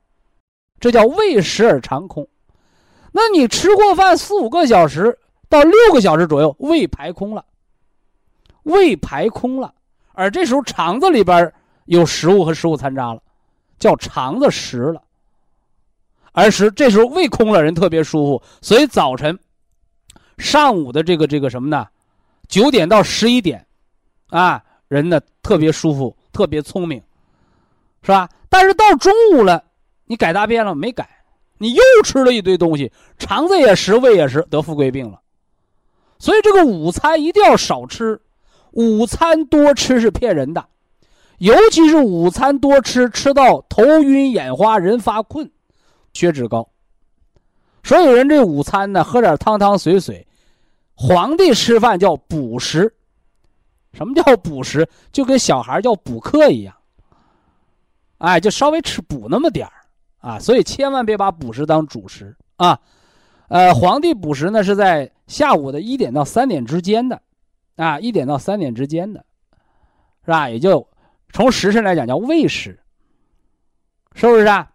这叫胃食而肠空。那你吃过饭四五个小时。到六个小时左右，胃排空了，胃排空了，而这时候肠子里边有食物和食物残渣了，叫肠子食了。而是这时候胃空了，人特别舒服，所以早晨、上午的这个这个什么呢？九点到十一点，啊，人呢特别舒服，特别聪明，是吧？但是到中午了，你改大便了没改？你又吃了一堆东西，肠子也食，胃也食，得富贵病了。所以这个午餐一定要少吃，午餐多吃是骗人的，尤其是午餐多吃，吃到头晕眼花，人发困。血脂高，所以人这午餐呢，喝点汤汤水水。皇帝吃饭叫补食，什么叫补食？就跟小孩叫补课一样。哎，就稍微吃补那么点儿啊，所以千万别把补食当主食啊。呃，皇帝补食呢是在下午的一点到三点之间的，啊，一点到三点之间的，是吧？也就从时辰来讲叫未时，是不是啊？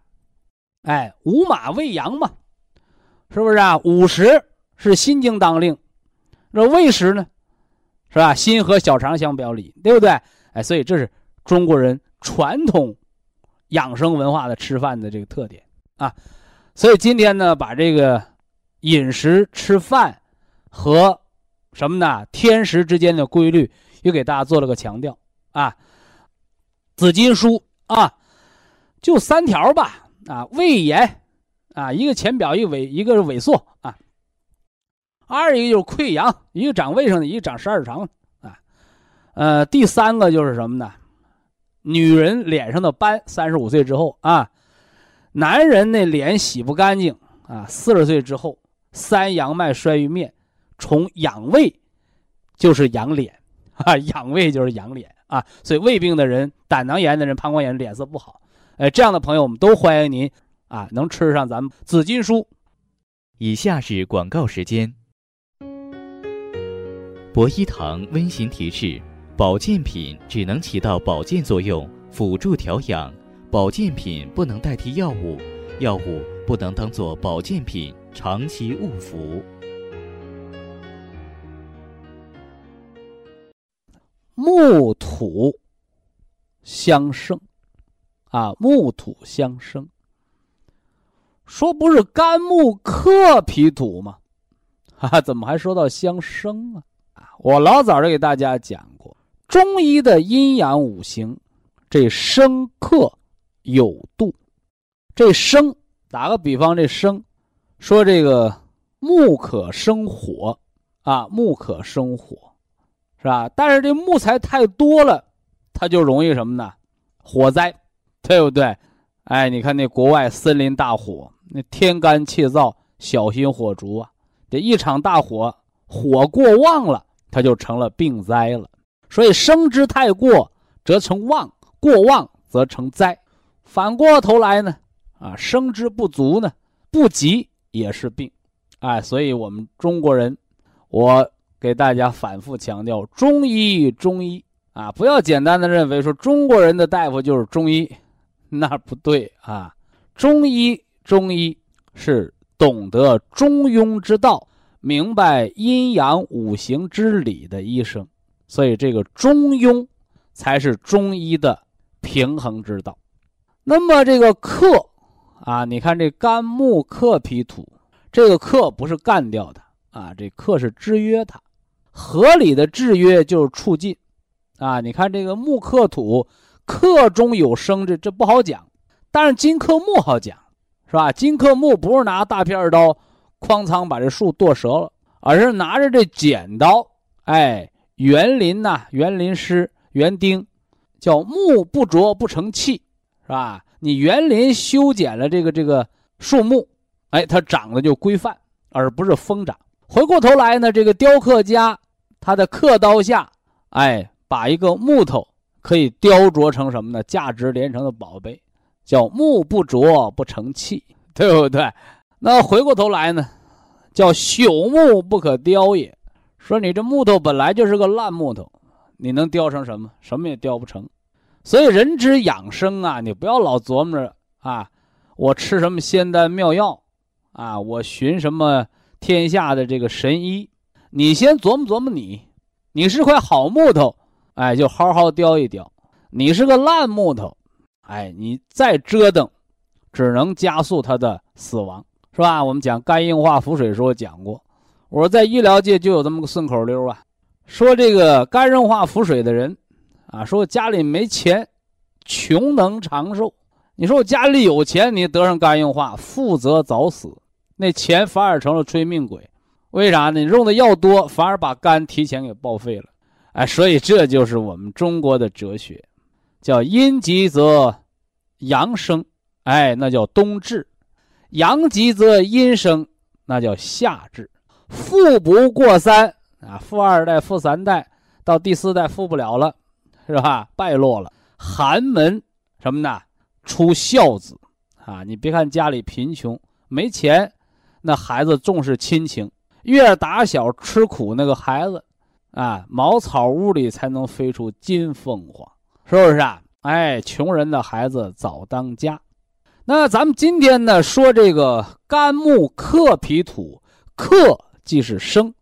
哎，午马未羊嘛，是不是啊？午时是心经当令，那未时呢，是吧？心和小肠相表里，对不对？哎，所以这是中国人传统养生文化的吃饭的这个特点啊。所以今天呢，把这个饮食吃饭和什么呢？天时之间的规律又给大家做了个强调啊。紫金书啊，就三条吧。啊，胃炎，啊，一个浅表，一个萎，一个是萎缩啊。二一个就是溃疡，一个长胃上的，一个长十二指肠啊。呃，第三个就是什么呢？女人脸上的斑，三十五岁之后啊。男人那脸洗不干净啊，四十岁之后，三阳脉衰于面，从养胃就是养脸 啊，养胃就是养脸啊。所以胃病的人、胆囊炎的人、膀胱炎脸色不好。哎，这样的朋友，我们都欢迎您啊，能吃上咱们紫金书。以下是广告时间。博一堂温馨提示：保健品只能起到保健作用，辅助调养；保健品不能代替药物，药物不能当做保健品长期误服。木土相生。啊，木土相生。说不是干木克脾土吗？哈啊，怎么还说到相生啊？啊，我老早就给大家讲过，中医的阴阳五行，这生克有度。这生，打个比方，这生，说这个木可生火，啊，木可生火，是吧？但是这木材太多了，它就容易什么呢？火灾。对不对？哎，你看那国外森林大火，那天干气燥，小心火烛啊！这一场大火，火过旺了，它就成了病灾了。所以生之太过，则成旺；过旺则成灾。反过头来呢，啊，生之不足呢，不及也是病。哎，所以我们中国人，我给大家反复强调，中医，中医啊，不要简单的认为说中国人的大夫就是中医。那不对啊！中医，中医是懂得中庸之道、明白阴阳五行之理的医生，所以这个中庸才是中医的平衡之道。那么这个克啊，你看这肝木克脾土，这个克不是干掉它啊，这克是制约它，合理的制约就是促进啊。你看这个木克土。克中有生，这这不好讲，但是金克木好讲，是吧？金克木不是拿大片刀哐仓把这树剁折了，而是拿着这剪刀，哎，园林呐，园林师园丁，叫木不琢不成器，是吧？你园林修剪了这个这个树木，哎，它长得就规范，而不是疯长。回过头来呢，这个雕刻家他的刻刀下，哎，把一个木头。可以雕琢成什么呢？价值连城的宝贝，叫木不琢不成器，对不对？那回过头来呢，叫朽木不可雕也。说你这木头本来就是个烂木头，你能雕成什么？什么也雕不成。所以人之养生啊，你不要老琢磨着啊，我吃什么仙丹妙药啊，我寻什么天下的这个神医。你先琢磨琢磨你，你是块好木头。哎，就好好雕一雕。你是个烂木头，哎，你再折腾，只能加速他的死亡，是吧？我们讲肝硬化腹水时候讲过，我说在医疗界就有这么个顺口溜啊，说这个肝硬化腹水的人，啊，说家里没钱，穷能长寿。你说我家里有钱，你得上肝硬化，富则早死，那钱反而成了催命鬼。为啥呢？你用的药多，反而把肝提前给报废了。哎，所以这就是我们中国的哲学，叫阴极则阳生，哎，那叫冬至；阳极则阴生，那叫夏至。富不过三啊，富二代、富三代，到第四代富不了了，是吧？败落了。寒门什么呢？出孝子啊！你别看家里贫穷没钱，那孩子重视亲情，越打小吃苦，那个孩子。啊，茅草屋里才能飞出金凤凰，是不是啊？哎，穷人的孩子早当家。那咱们今天呢，说这个肝木克脾土，克即是生，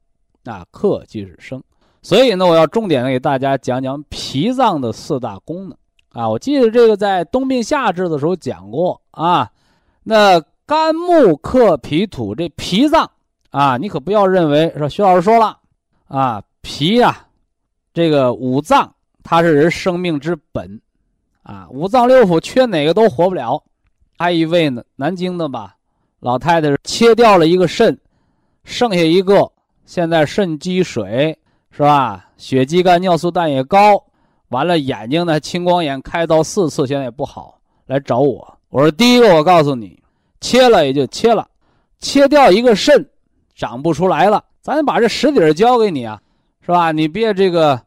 啊，克即是生。所以呢，我要重点给大家讲讲脾脏的四大功能。啊，我记得这个在冬病夏治的时候讲过啊。那肝木克脾土，这脾脏啊，你可不要认为说徐老师说了啊。脾呀，这个五脏它是人生命之本，啊，五脏六腑缺哪个都活不了。还一位呢，南京的吧，老太太切掉了一个肾，剩下一个，现在肾积水是吧？血肌酐、尿素氮也高，完了眼睛呢青光眼，开刀四次现在也不好，来找我。我说第一个，我告诉你，切了也就切了，切掉一个肾，长不出来了，咱把这实底儿交给你啊。是吧？你别这个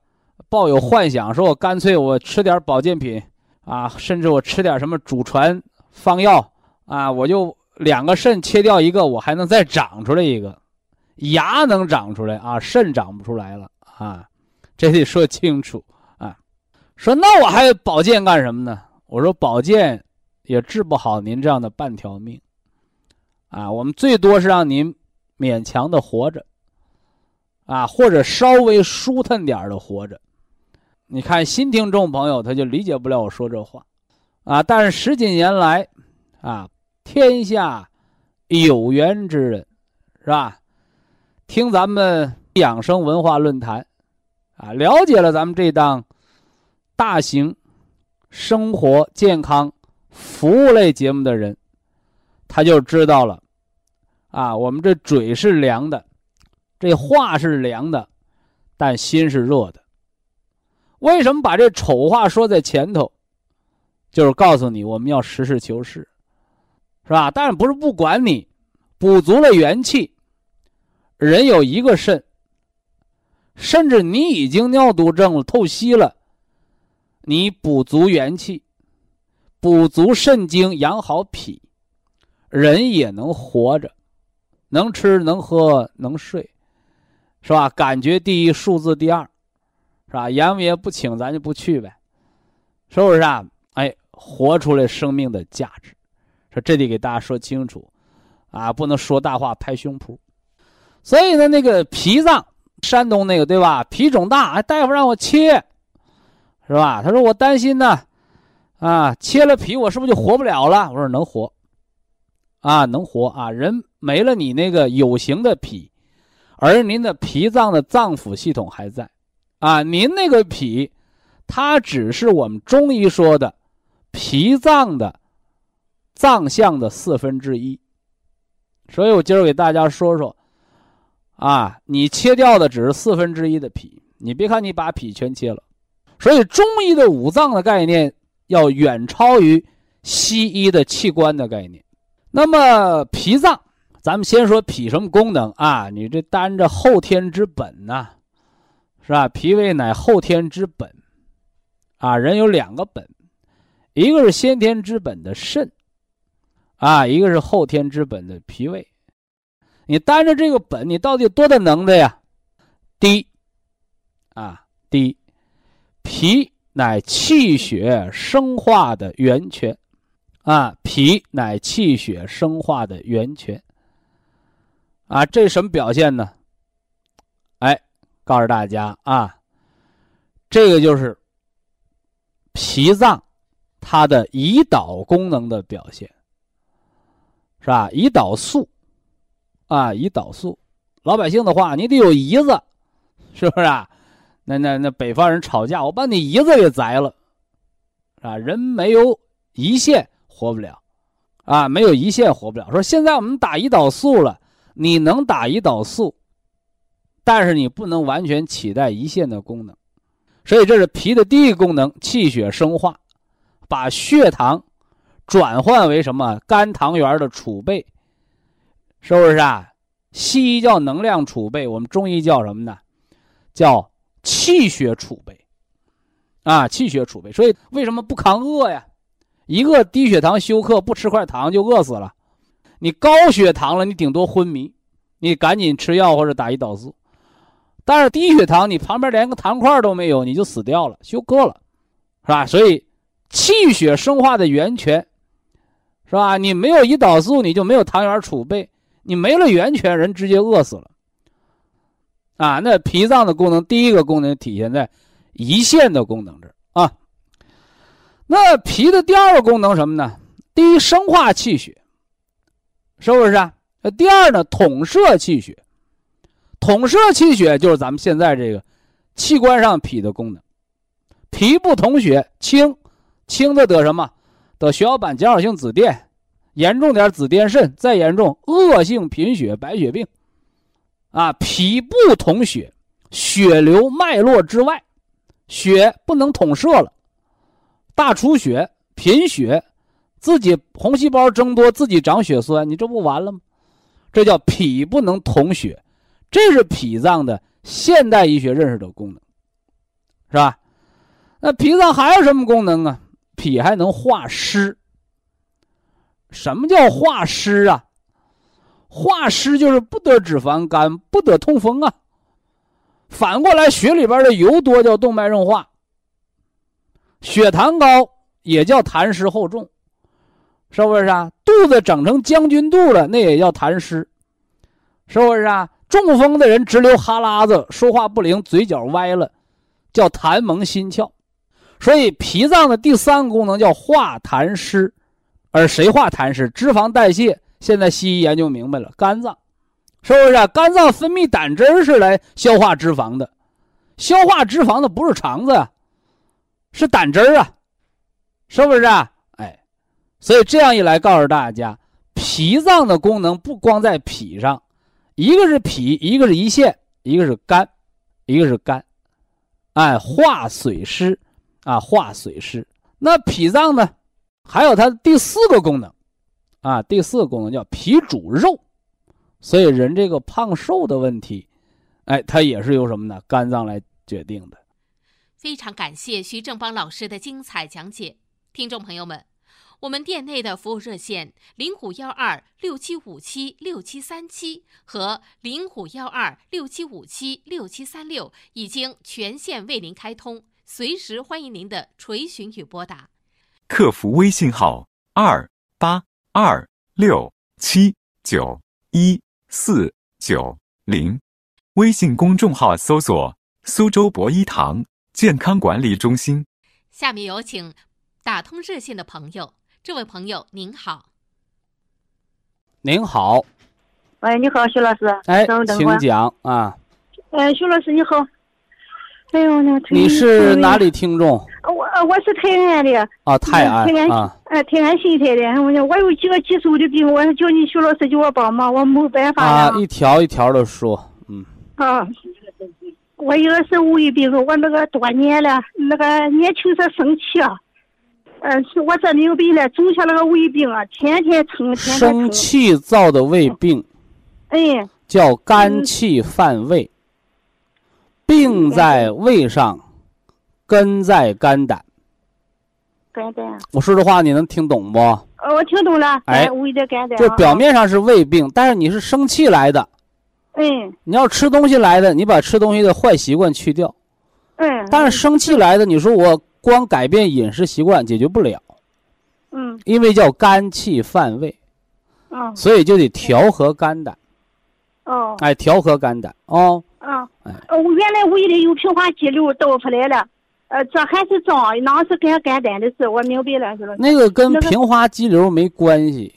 抱有幻想，说我干脆我吃点保健品啊，甚至我吃点什么祖传方药啊，我就两个肾切掉一个，我还能再长出来一个，牙能长出来啊，肾长不出来了啊，这得说清楚啊。说那我还保健干什么呢？我说保健也治不好您这样的半条命啊，我们最多是让您勉强的活着。啊，或者稍微舒坦点的活着，你看新听众朋友他就理解不了我说这话，啊，但是十几年来，啊，天下有缘之人，是吧？听咱们养生文化论坛，啊，了解了咱们这档大型生活健康服务类节目的人，他就知道了，啊，我们这嘴是凉的。这话是凉的，但心是热的。为什么把这丑话说在前头？就是告诉你，我们要实事求是，是吧？但是不是不管你，补足了元气。人有一个肾，甚至你已经尿毒症了、透析了，你补足元气，补足肾精，养好脾，人也能活着，能吃能喝能睡。是吧？感觉第一，数字第二，是吧？阎王爷不请，咱就不去呗，是不是啊？哎，活出来生命的价值，说这得给大家说清楚，啊，不能说大话拍胸脯。所以呢，那个脾脏，山东那个对吧？脾肿大，大夫让我切，是吧？他说我担心呢，啊，切了脾我是不是就活不了了？我说能活，啊，能活啊，人没了你那个有形的脾。而您的脾脏的脏腑系统还在，啊，您那个脾，它只是我们中医说的脾脏的脏象的四分之一。所以我今儿给大家说说，啊，你切掉的只是四分之一的脾，你别看你把脾全切了，所以中医的五脏的概念要远超于西医的器官的概念。那么脾脏。咱们先说脾什么功能啊？你这担着后天之本呐，是吧？脾胃乃后天之本，啊，人有两个本，一个是先天之本的肾，啊，一个是后天之本的脾胃。你担着这个本，你到底有多大能耐呀？第一，啊，第一，脾乃气血生化的源泉，啊，脾乃气血生化的源泉。啊，这什么表现呢？哎，告诉大家啊，这个就是脾脏它的胰岛功能的表现。是吧？胰岛素，啊，胰岛素，老百姓的话，你得有胰子，是不是啊？那那那北方人吵架，我把你胰子给摘了，啊，人没有胰腺活不了，啊，没有胰腺活不了。说现在我们打胰岛素了，你能打胰岛素，但是你不能完全取代胰腺的功能，所以这是脾的第一个功能，气血生化，把血糖转换为什么肝糖原的储备，是不是啊？西医叫能量储备，我们中医叫什么呢？叫。气血储备，啊，气血储备，所以为什么不抗饿呀？一个低血糖休克，不吃块糖就饿死了。你高血糖了，你顶多昏迷，你赶紧吃药或者打胰岛素。但是低血糖，你旁边连个糖块都没有，你就死掉了，休克了，是吧？所以气血生化的源泉，是吧？你没有胰岛素，你就没有糖原储备，你没了源泉，人直接饿死了。啊，那脾脏的功能，第一个功能体现在胰腺的功能这儿啊。那脾的第二个功能什么呢？第一，生化气血，是不是啊？第二呢，统摄气血。统摄气血就是咱们现在这个器官上脾的功能。脾不统血，轻，轻的得什么？得血小板减少性紫癜，严重点紫癜肾，再严重恶性贫血、白血病。啊，脾不统血，血流脉络之外，血不能统摄了，大出血、贫血，自己红细胞增多，自己长血栓，你这不完了吗？这叫脾不能统血，这是脾脏的现代医学认识的功能，是吧？那脾脏还有什么功能啊？脾还能化湿。什么叫化湿啊？化湿就是不得脂肪肝，不得痛风啊。反过来，血里边的油多叫动脉硬化，血糖高也叫痰湿厚重，是不是啊？肚子整成将军肚了，那也叫痰湿，是不是啊？中风的人直流哈喇子，说话不灵，嘴角歪了，叫痰蒙心窍。所以脾脏的第三个功能叫化痰湿，而谁化痰湿？脂肪代谢。现在西医研究明白了，肝脏，是不是？啊肝脏分泌胆汁是来消化脂肪的，消化脂肪的不是肠子呀，是胆汁啊，是不是啊？哎，所以这样一来，告诉大家，脾脏的功能不光在脾上，一个是脾，一个是胰腺，一个是肝，一个是肝，哎，化水湿，啊，化水湿。那脾脏呢，还有它第四个功能。啊，第四个功能叫脾主肉，所以人这个胖瘦的问题，哎，它也是由什么呢？肝脏来决定的。非常感谢徐正邦老师的精彩讲解，听众朋友们，我们店内的服务热线零五幺二六七五七六七三七和零五幺二六七五七六七三六已经全线为您开通，随时欢迎您的垂询与拨打。客服微信号二八。二六七九一四九零，微信公众号搜索“苏州博一堂健康管理中心”。下面有请打通热线的朋友，这位朋友您好。您好。喂，你好，徐老师。哎，请讲啊。哎，徐老师你好。哎呦，那你是哪里听众？我我是泰安的。啊，泰安啊。哎，泰安新泰的。我我有几个棘手的病，我叫你徐老师给我帮忙，我没办法啊，一条一条的说，嗯。啊，我一个是胃病，我那个多年了，那个年轻时生气啊，嗯，是我这没有病了，种下那个胃病啊，天天疼，天天疼。生气造的胃病。哎。叫肝气犯胃。病在胃上，根在肝胆。肝胆。我说这话你能听懂不？呃，我听懂了。哎，胃的肝胆。就表面上是胃病，但是你是生气来的。嗯。你要吃东西来的，你把吃东西的坏习惯去掉。嗯。但是生气来的，你说我光改变饮食习惯解决不了。嗯。因为叫肝气犯胃。嗯。所以就得调和肝胆。哦。哎，调和肝胆哦。啊，呃，原来胃里有平滑肌瘤倒出来了，呃，这还是脏，那是肝肝胆的事，我明白了，是吧？那个跟平滑肌瘤没关系，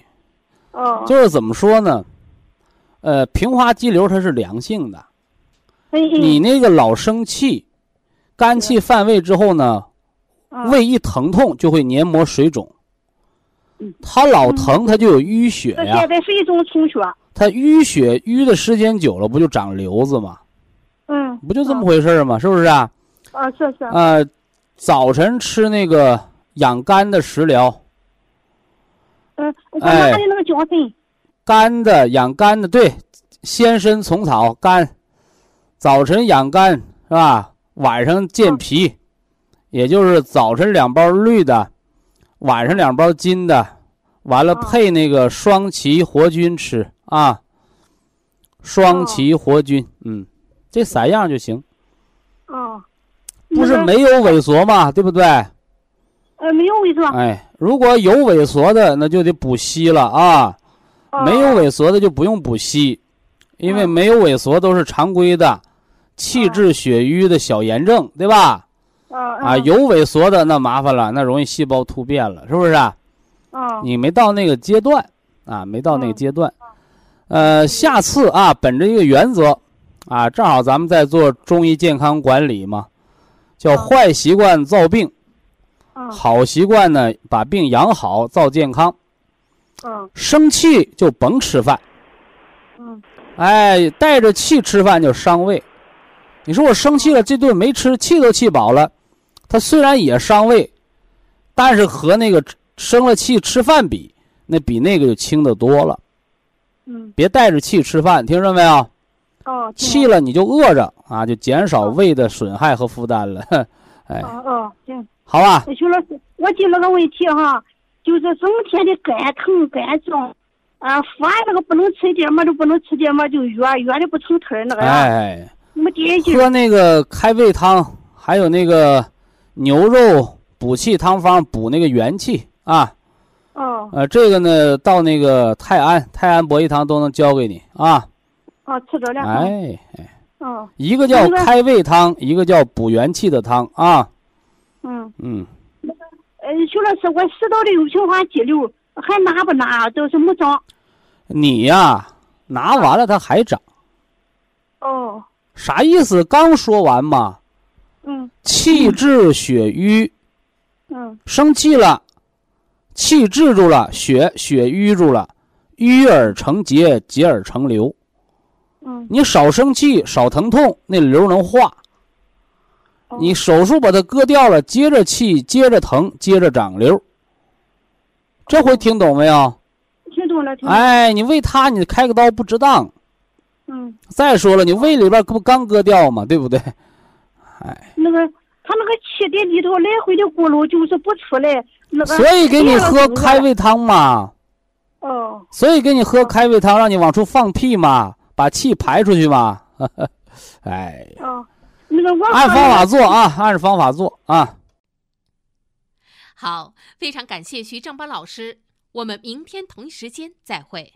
哦，就是怎么说呢？呃，平滑肌瘤它是良性的，哎哎你那个老生气，肝气犯胃之后呢，嗯胃一疼痛就会黏膜水肿嗯，它老疼它就有淤血这呀现，在是一种充血。它淤血淤的时间久了不就长瘤子吗？嗯，不就这么回事儿吗？是不是啊？啊，是是，呃，早晨吃那个养肝的食疗，嗯，我哎妈的那个胶粉，肝的养肝的，对，鲜参、虫草、肝，早晨养肝是吧？晚上健脾，也就是早晨两包绿的，晚上两包金的，完了哦配那个双歧活菌吃啊。双歧活菌，嗯，这三样就行，哦，不是没有萎缩嘛，对不对？呃没有萎缩？哎，如果有萎缩的，那就得补硒了啊。哦没有萎缩的就不用补硒，因为嗯没有萎缩都是常规的气滞血瘀的小炎症，对吧？啊啊，有萎缩的那麻烦了，那容易细胞突变了，是不是啊？啊你没到那个阶段啊，没到那个嗯阶段。呃，下次啊，本着一个原则啊，正好咱们在做中医健康管理嘛，叫嗯坏习惯造病，啊好习惯呢把病养好造健康。啊生气就甭吃饭。嗯哎，带着气吃饭就伤胃。你说我生气了，这顿没吃，气都气饱了，它虽然也伤胃，但是和那个生了气吃饭比，那比那个就轻的多了。嗯别带着气吃饭，听着没有？哦气了你就饿着啊，就减少胃的损害和负担了。哎，哦哦行，好吧，徐老师，我就那个问题哈，就是整天的肝疼肝肿，啊饭那个不能吃一点嘛，就不能吃点嘛，就约约的不成腿儿那个，哎，没点劲。喝那个开胃汤，还有那个牛肉补气汤方补那个元气啊。哦呃，这个呢，到那个泰安、泰安博益堂都能教给你啊。哦，吃着了。哎哎，哦一个叫开胃汤，一个叫补元气的汤啊。嗯，嗯，呃，徐老师，我食道里有平滑肌瘤，还拿不拿？都是没长。你呀，拿完了它还长，哦，啥意思？刚说完嘛，嗯气滞血瘀，嗯生气了，气滞住了，血血瘀住了，瘀而成结，结而成瘤。嗯，你少生气，少疼痛，那瘤能化。哦你手术把它割掉了，接着气，接着疼，接着长瘤。这回听懂没有？听懂了，听懂了。哎，你为他你开个刀不值当。嗯，再说了，你胃里边不刚割掉吗？对不对？哎，那个他那个气在里头来回的咕噜，就是不出来。那个。所以给你喝开。胃汤嘛，哦所以给你喝开胃汤，让你往出放屁嘛，把气排出去嘛。哎，哦，那个我按方法做啊，按着方法做啊。好，非常感谢徐正邦老师，我们明天同一时间再会。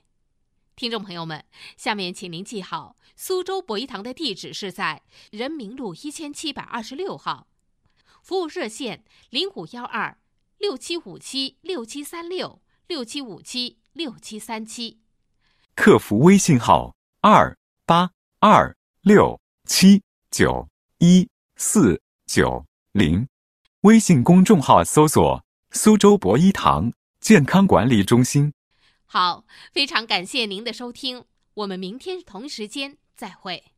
听众朋友们，下面请您记好，苏州博一堂的地址是在人民路一千七百二十六号，服务热线零五幺二六七五七六七三六六七五七六七三七。客服微信号二八二六七九一四九零，微信公众号搜索“苏州博一堂健康管理中心”。好，非常感谢您的收听，我们明天同时间再会。